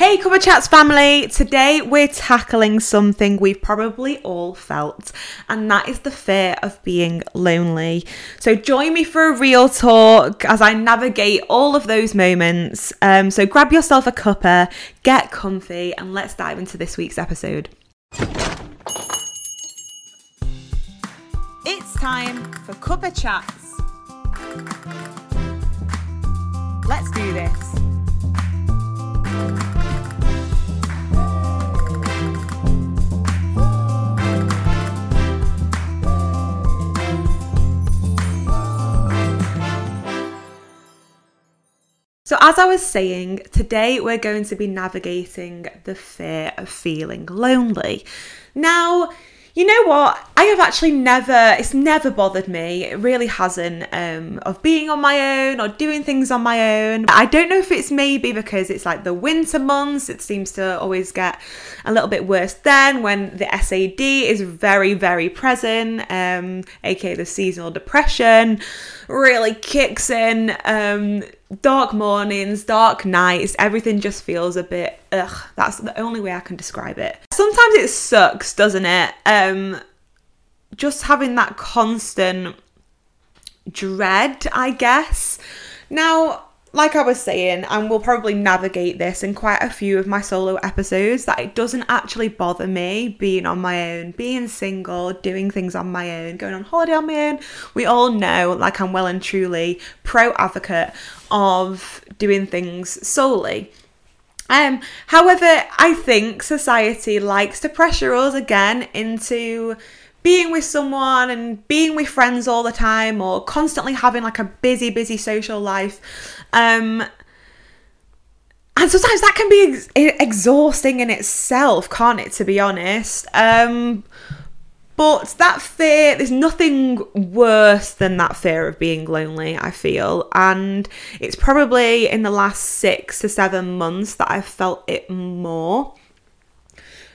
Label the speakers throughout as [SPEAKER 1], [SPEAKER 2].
[SPEAKER 1] Hey, Cuppa Chats family! Today we're tackling something we've probably all felt, and that is the fear of being lonely. So, join me for a real talk as I navigate all of those moments. Um, so, grab yourself a cuppa, get comfy, and let's dive into this week's episode. It's time for Cuppa Chats. Let's do this. So, as I was saying, today we're going to be navigating the fear of feeling lonely. Now, you know what? I have actually never, it's never bothered me. It really hasn't, um, of being on my own or doing things on my own. I don't know if it's maybe because it's like the winter months, it seems to always get a little bit worse then when the SAD is very, very present, um, aka the seasonal depression really kicks in. Um, dark mornings, dark nights, everything just feels a bit ugh. That's the only way I can describe it. Sometimes it sucks, doesn't it? Um just having that constant dread, I guess. Now, like I was saying, and we'll probably navigate this in quite a few of my solo episodes, that it doesn't actually bother me being on my own, being single, doing things on my own, going on holiday on my own. We all know, like, I'm well and truly pro advocate of doing things solely. Um, however, I think society likes to pressure us again into being with someone and being with friends all the time or constantly having like a busy busy social life um, and sometimes that can be ex- exhausting in itself, can't it, to be honest? Um, but that fear, there's nothing worse than that fear of being lonely, I feel. And it's probably in the last six to seven months that I've felt it more.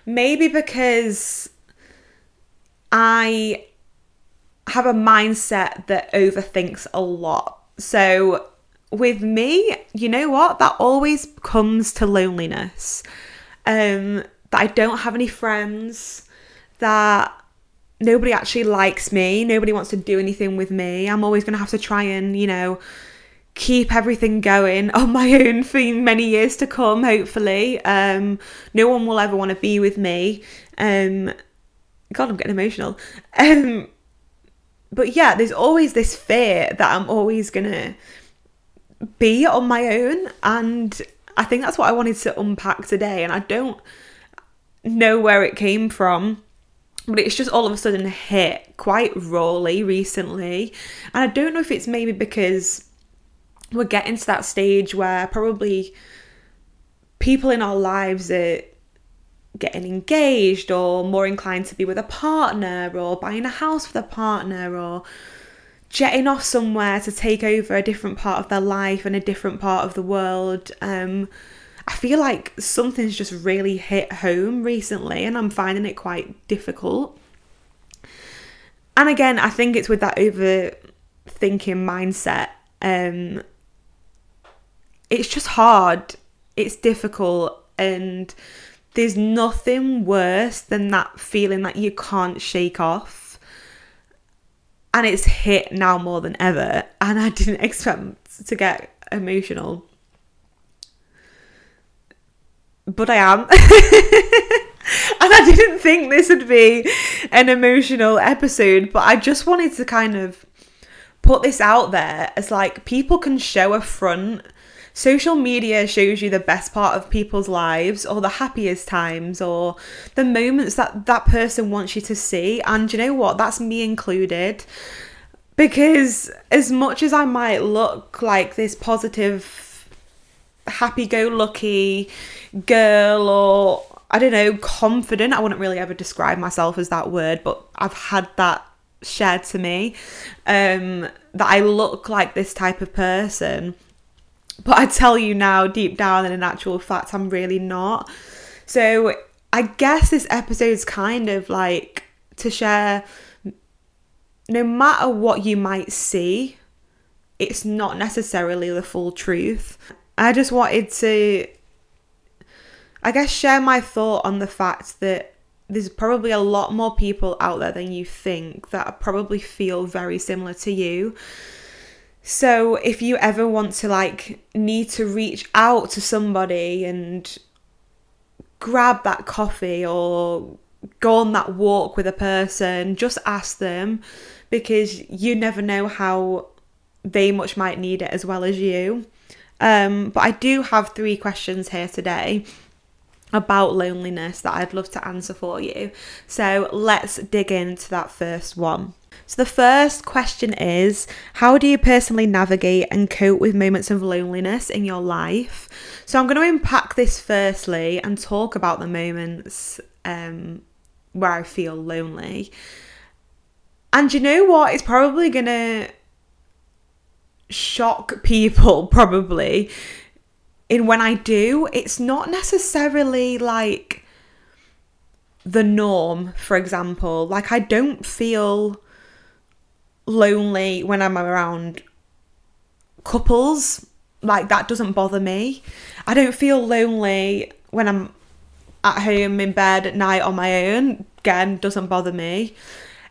[SPEAKER 1] Maybe because I have a mindset that overthinks a lot. So with me, you know what? That always comes to loneliness. Um, that I don't have any friends, that nobody actually likes me, nobody wants to do anything with me. I'm always going to have to try and, you know, keep everything going on my own for many years to come, hopefully. Um, no one will ever want to be with me. Um, God, I'm getting emotional. Um, but yeah, there's always this fear that I'm always going to be on my own. And I think that's what I wanted to unpack today. And I don't know where it came from, but it's just all of a sudden hit quite rawly recently. And I don't know if it's maybe because we're getting to that stage where probably people in our lives are getting engaged or more inclined to be with a partner or buying a house with a partner or jetting off somewhere to take over a different part of their life and a different part of the world. Um, I feel like something's just really hit home recently and I'm finding it quite difficult. And again, I think it's with that overthinking mindset. Um, it's just hard, it's difficult, and there's nothing worse than that feeling that you can't shake off and it's hit now more than ever and i didn't expect to get emotional but i am. And i didn't think this would be an emotional episode but i just wanted to kind of put this out there as like people can show a front. Social media shows you the best part of people's lives or the happiest times or the moments that that person wants you to see. And you know what? That's me included. Because as much as I might look like this positive happy go lucky girl or I don't know confident I wouldn't really ever describe myself as that word but I've had that shared to me um that I look like this type of person but I tell you now, deep down, and in actual fact, I'm really not. So I guess this episode's kind of like to share no matter what you might see, it's not necessarily the full truth. I just wanted to I guess, share my thought on the fact that there's probably a lot more people out there than you think that probably feel very similar to you. So if you ever want to like need to reach out to somebody and grab that coffee or go on that walk with a person, just ask them because you never know how they much might need it as well as you. Um, but I do have three questions here today about loneliness that I'd love to answer for you. So let's dig into that first one. So, the first question is How do you personally navigate and cope with moments of loneliness in your life? So, I'm going to unpack this firstly and talk about the moments um, where I feel lonely. And you know what? It's probably going to shock people, probably, in when I do. It's not necessarily like the norm, for example. Like, I don't feel lonely when I'm around couples. Like, that doesn't bother me. I don't feel lonely when I'm at home in bed at night on my own. Again, doesn't bother me.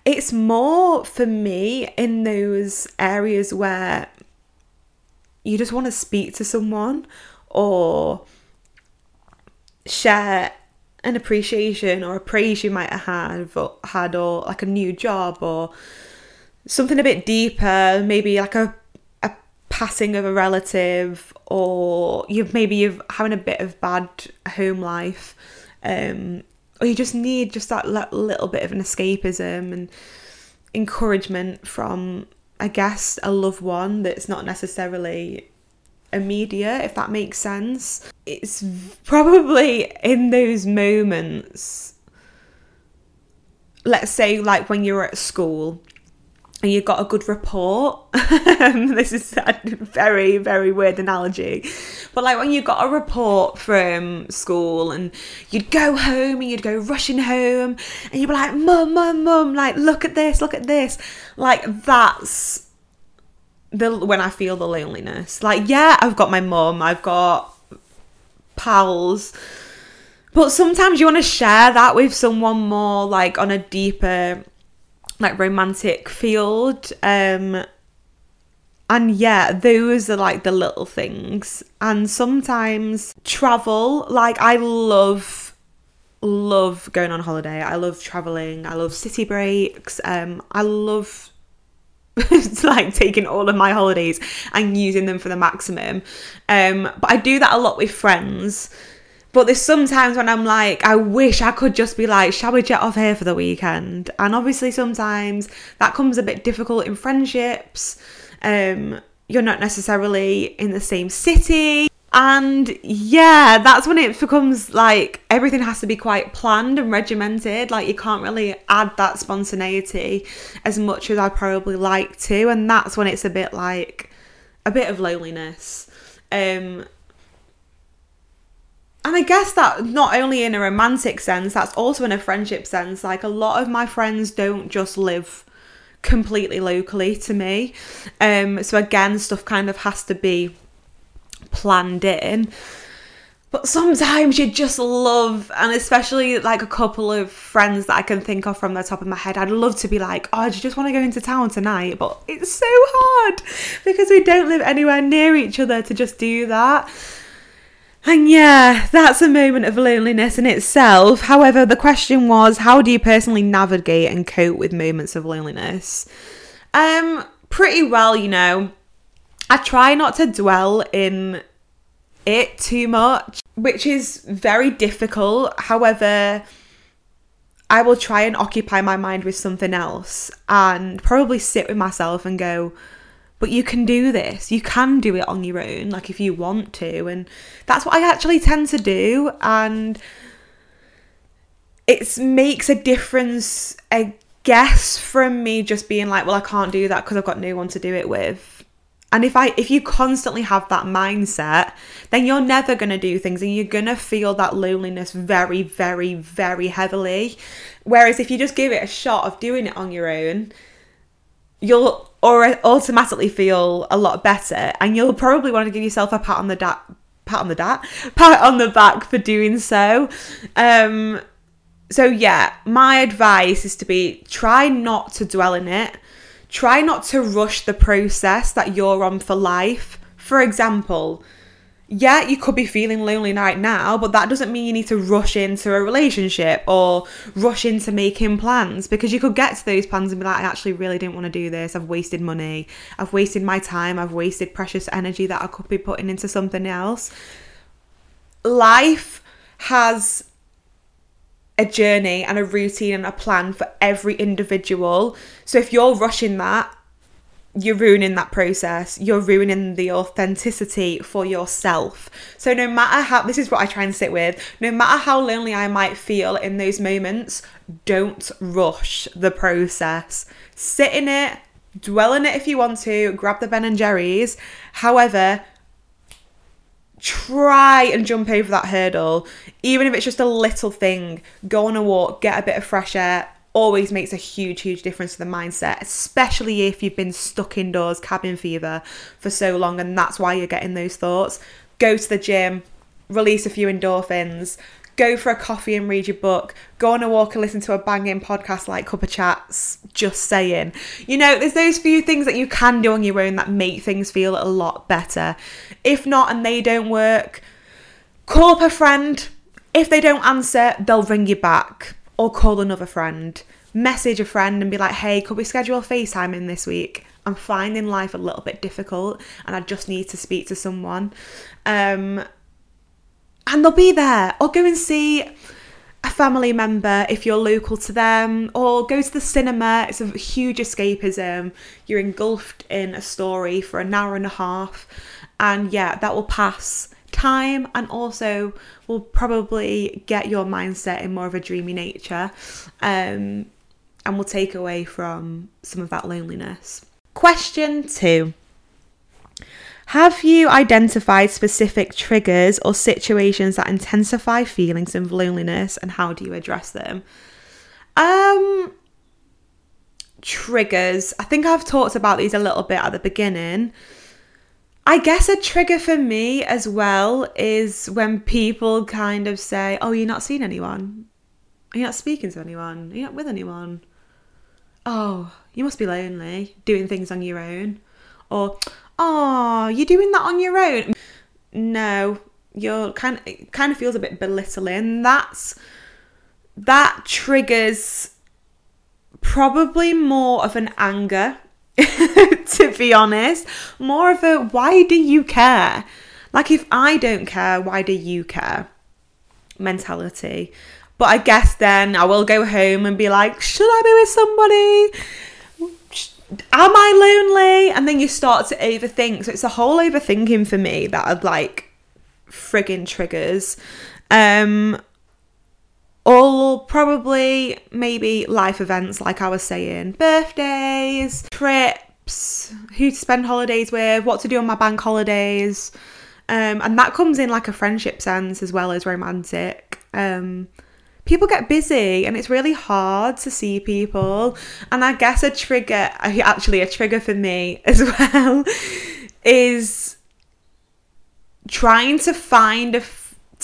[SPEAKER 1] It's more for me in those areas where you just want to speak to someone or share an appreciation or a praise you might have had or like a new job or something a bit deeper, maybe like a a passing of a relative or you maybe you're having a bit of bad home life. Um, or you just need just that little bit of an escapism and encouragement from I guess a loved one that's not necessarily immediate if that makes sense. It's probably in those moments let's say like when you're at school and you got a good report. this is a very, very weird analogy. But like when you got a report from school and you'd go home and you'd go rushing home and you'd be like, Mum, Mum, Mum, like look at this, look at this. Like that's the when I feel the loneliness. Like, yeah, I've got my mum, I've got pals. But sometimes you want to share that with someone more like on a deeper like romantic field. Um and yeah, those are like the little things. And sometimes travel, like I love love going on holiday. I love traveling. I love city breaks. Um I love it's like taking all of my holidays and using them for the maximum. Um but I do that a lot with friends. But there's sometimes when I'm like, I wish I could just be like, shall we jet off here for the weekend? And obviously, sometimes that comes a bit difficult in friendships. Um, you're not necessarily in the same city. And yeah, that's when it becomes like everything has to be quite planned and regimented. Like you can't really add that spontaneity as much as I probably like to. And that's when it's a bit like a bit of loneliness. Um, and I guess that not only in a romantic sense, that's also in a friendship sense. Like a lot of my friends don't just live completely locally to me. Um, so again, stuff kind of has to be planned in. But sometimes you just love, and especially like a couple of friends that I can think of from the top of my head, I'd love to be like, oh, do you just want to go into town tonight? But it's so hard because we don't live anywhere near each other to just do that. And yeah, that's a moment of loneliness in itself. However, the question was, how do you personally navigate and cope with moments of loneliness? Um, pretty well, you know. I try not to dwell in it too much, which is very difficult. However, I will try and occupy my mind with something else and probably sit with myself and go, but you can do this. You can do it on your own, like if you want to. And that's what I actually tend to do. And it makes a difference, I guess, from me just being like, well, I can't do that because I've got no one to do it with. And if I if you constantly have that mindset, then you're never going to do things and you're going to feel that loneliness very very very heavily. Whereas if you just give it a shot of doing it on your own, you'll or automatically feel a lot better and you'll probably want to give yourself a pat on the da- pat on the dat, pat on the back for doing so. Um, so yeah, my advice is to be try not to dwell in it. Try not to rush the process that you're on for life. For example, yeah, you could be feeling lonely right now, but that doesn't mean you need to rush into a relationship or rush into making plans because you could get to those plans and be like, I actually really didn't want to do this. I've wasted money. I've wasted my time. I've wasted precious energy that I could be putting into something else. Life has a journey and a routine and a plan for every individual. So if you're rushing that, you're ruining that process. You're ruining the authenticity for yourself. So, no matter how, this is what I try and sit with, no matter how lonely I might feel in those moments, don't rush the process. Sit in it, dwell in it if you want to, grab the Ben and Jerry's. However, try and jump over that hurdle, even if it's just a little thing. Go on a walk, get a bit of fresh air, always makes a huge, huge difference to the mindset, especially if you've been stuck indoors, cabin fever for so long, and that's why you're getting those thoughts. Go to the gym, release a few endorphins, go for a coffee and read your book, go on a walk and listen to a banging podcast like Cuppa Chats, just saying. You know, there's those few things that you can do on your own that make things feel a lot better. If not, and they don't work, call up a friend. If they don't answer, they'll ring you back or call another friend, message a friend and be like, hey, could we schedule FaceTime in this week? I'm finding life a little bit difficult and I just need to speak to someone. Um, and they'll be there. Or go and see a family member if you're local to them, or go to the cinema. It's a huge escapism. You're engulfed in a story for an hour and a half. And yeah, that will pass time and also will probably get your mindset in more of a dreamy nature um, and will take away from some of that loneliness. Question two Have you identified specific triggers or situations that intensify feelings of loneliness and how do you address them? Um, triggers. I think I've talked about these a little bit at the beginning. I guess a trigger for me as well is when people kind of say, Oh, you're not seeing anyone. You're not speaking to anyone. You're not with anyone. Oh, you must be lonely, doing things on your own. Or, Oh, you're doing that on your own. No, you're kind of, it kind of feels a bit belittling. That's that triggers probably more of an anger to be honest. More of a why do you care? Like, if I don't care, why do you care? mentality. But I guess then I will go home and be like, should I be with somebody? Am I lonely? And then you start to overthink. So it's a whole overthinking for me that I'd like frigging triggers. Um, all probably maybe life events like I was saying, birthdays, trips, who to spend holidays with, what to do on my bank holidays. Um, and that comes in like a friendship sense as well as romantic. Um, people get busy and it's really hard to see people. And I guess a trigger, actually, a trigger for me as well, is trying to find a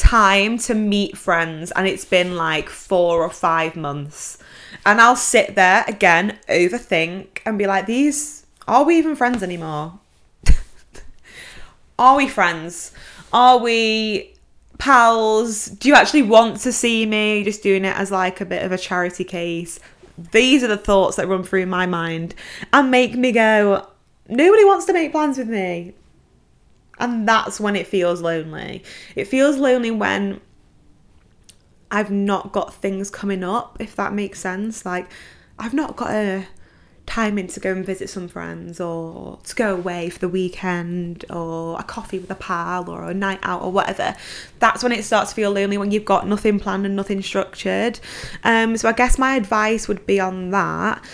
[SPEAKER 1] time to meet friends and it's been like four or five months. And I'll sit there again, overthink, and be like, these are we even friends anymore? are we friends? Are we pals? Do you actually want to see me? Just doing it as like a bit of a charity case. These are the thoughts that run through my mind and make me go, nobody wants to make plans with me. And that's when it feels lonely. It feels lonely when I've not got things coming up, if that makes sense. Like, I've not got a timing to go and visit some friends or to go away for the weekend or a coffee with a pal or a night out or whatever. That's when it starts to feel lonely when you've got nothing planned and nothing structured. Um, so I guess my advice would be on that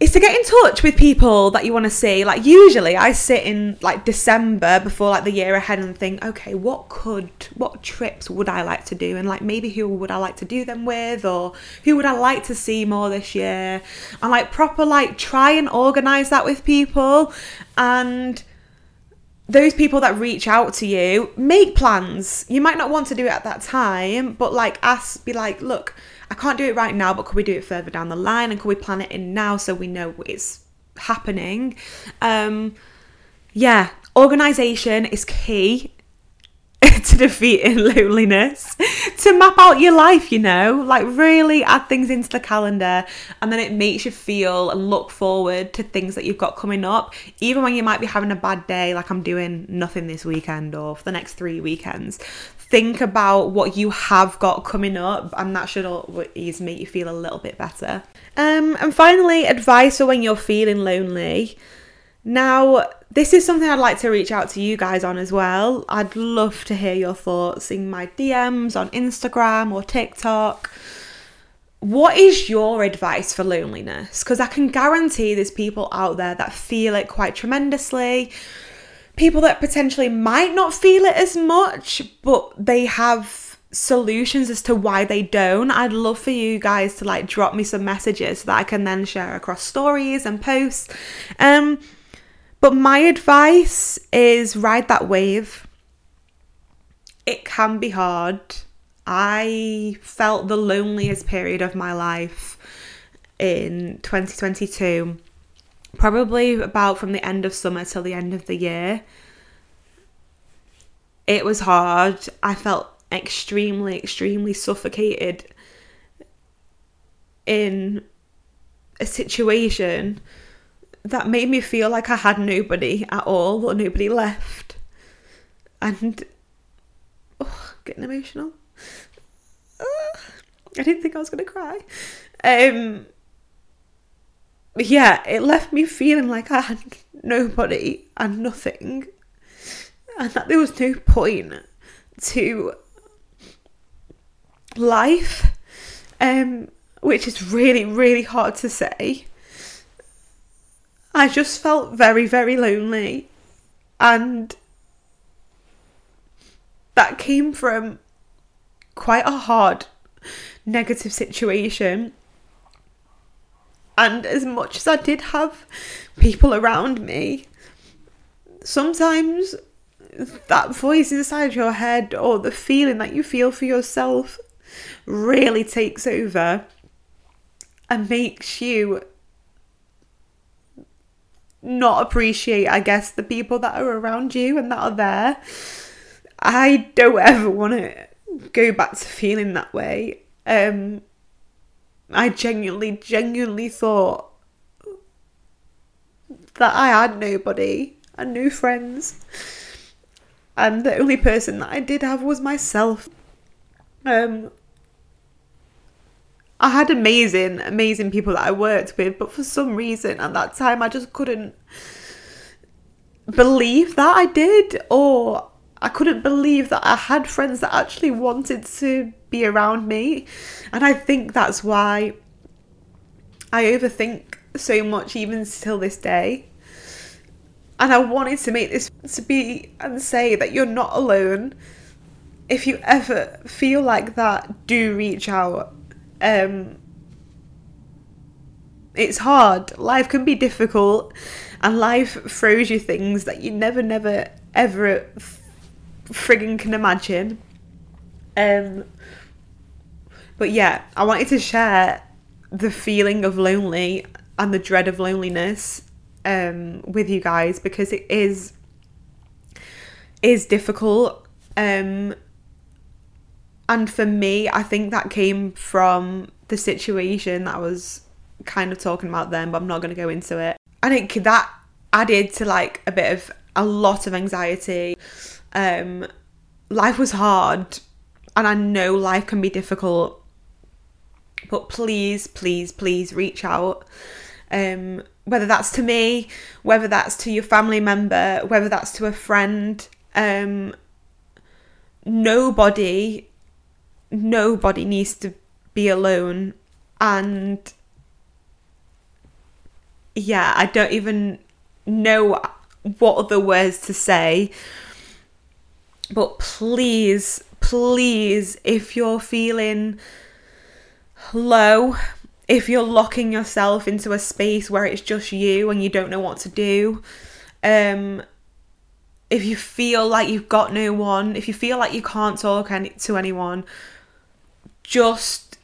[SPEAKER 1] is to get in touch with people that you want to see. Like usually I sit in like December before like the year ahead and think, okay, what could what trips would I like to do and like maybe who would I like to do them with or who would I like to see more this year? And like proper like try and organize that with people and those people that reach out to you, make plans. You might not want to do it at that time, but like ask, be like, look, I can't do it right now, but could we do it further down the line? And could we plan it in now so we know it's happening? Um, yeah, organization is key to defeating loneliness to map out your life you know like really add things into the calendar and then it makes you feel and look forward to things that you've got coming up even when you might be having a bad day like i'm doing nothing this weekend or for the next three weekends think about what you have got coming up and that should always make you feel a little bit better um and finally advice for when you're feeling lonely now this is something I'd like to reach out to you guys on as well. I'd love to hear your thoughts in my DMs on Instagram or TikTok. What is your advice for loneliness? Because I can guarantee there's people out there that feel it quite tremendously. People that potentially might not feel it as much, but they have solutions as to why they don't. I'd love for you guys to like drop me some messages that I can then share across stories and posts. Um but my advice is ride that wave. It can be hard. I felt the loneliest period of my life in 2022, probably about from the end of summer till the end of the year. It was hard. I felt extremely, extremely suffocated in a situation that made me feel like I had nobody at all or nobody left. And oh, getting emotional. I didn't think I was gonna cry. Um yeah, it left me feeling like I had nobody and nothing. And that there was no point to life. Um, which is really, really hard to say. I just felt very, very lonely. And that came from quite a hard negative situation. And as much as I did have people around me, sometimes that voice inside your head or the feeling that you feel for yourself really takes over and makes you not appreciate, I guess, the people that are around you and that are there. I don't ever want to go back to feeling that way. Um, I genuinely, genuinely thought that I had nobody and no friends. And the only person that I did have was myself. Um, I had amazing, amazing people that I worked with, but for some reason at that time I just couldn't believe that I did, or I couldn't believe that I had friends that actually wanted to be around me. And I think that's why I overthink so much, even till this day. And I wanted to make this to be and say that you're not alone. If you ever feel like that, do reach out um, it's hard. Life can be difficult, and life throws you things that you never, never, ever frigging can imagine. Um, but yeah, I wanted to share the feeling of lonely and the dread of loneliness um, with you guys because it is is difficult. Um, and for me, I think that came from the situation that I was kind of talking about then, but I'm not going to go into it. I think that added to like a bit of a lot of anxiety. Um, life was hard, and I know life can be difficult, but please, please, please reach out. Um, whether that's to me, whether that's to your family member, whether that's to a friend, um, nobody nobody needs to be alone and yeah i don't even know what other words to say but please please if you're feeling low if you're locking yourself into a space where it's just you and you don't know what to do um if you feel like you've got no one, if you feel like you can't talk any- to anyone, just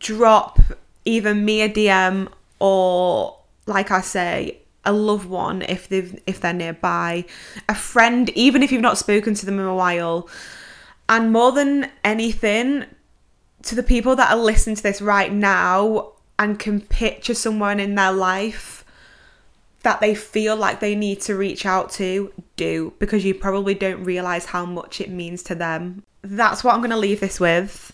[SPEAKER 1] drop either me a DM or, like I say, a loved one if they've if they're nearby, a friend, even if you've not spoken to them in a while. And more than anything, to the people that are listening to this right now and can picture someone in their life that they feel like they need to reach out to, do because you probably don't realize how much it means to them. That's what I'm going to leave this with.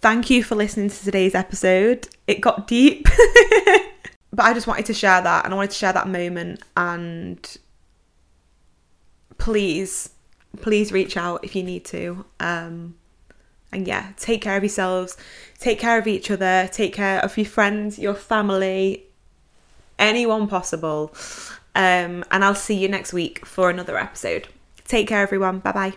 [SPEAKER 1] Thank you for listening to today's episode. It got deep. but I just wanted to share that and I wanted to share that moment and please please reach out if you need to. Um and yeah, take care of yourselves, take care of each other, take care of your friends, your family, anyone possible. Um, and I'll see you next week for another episode. Take care, everyone. Bye bye.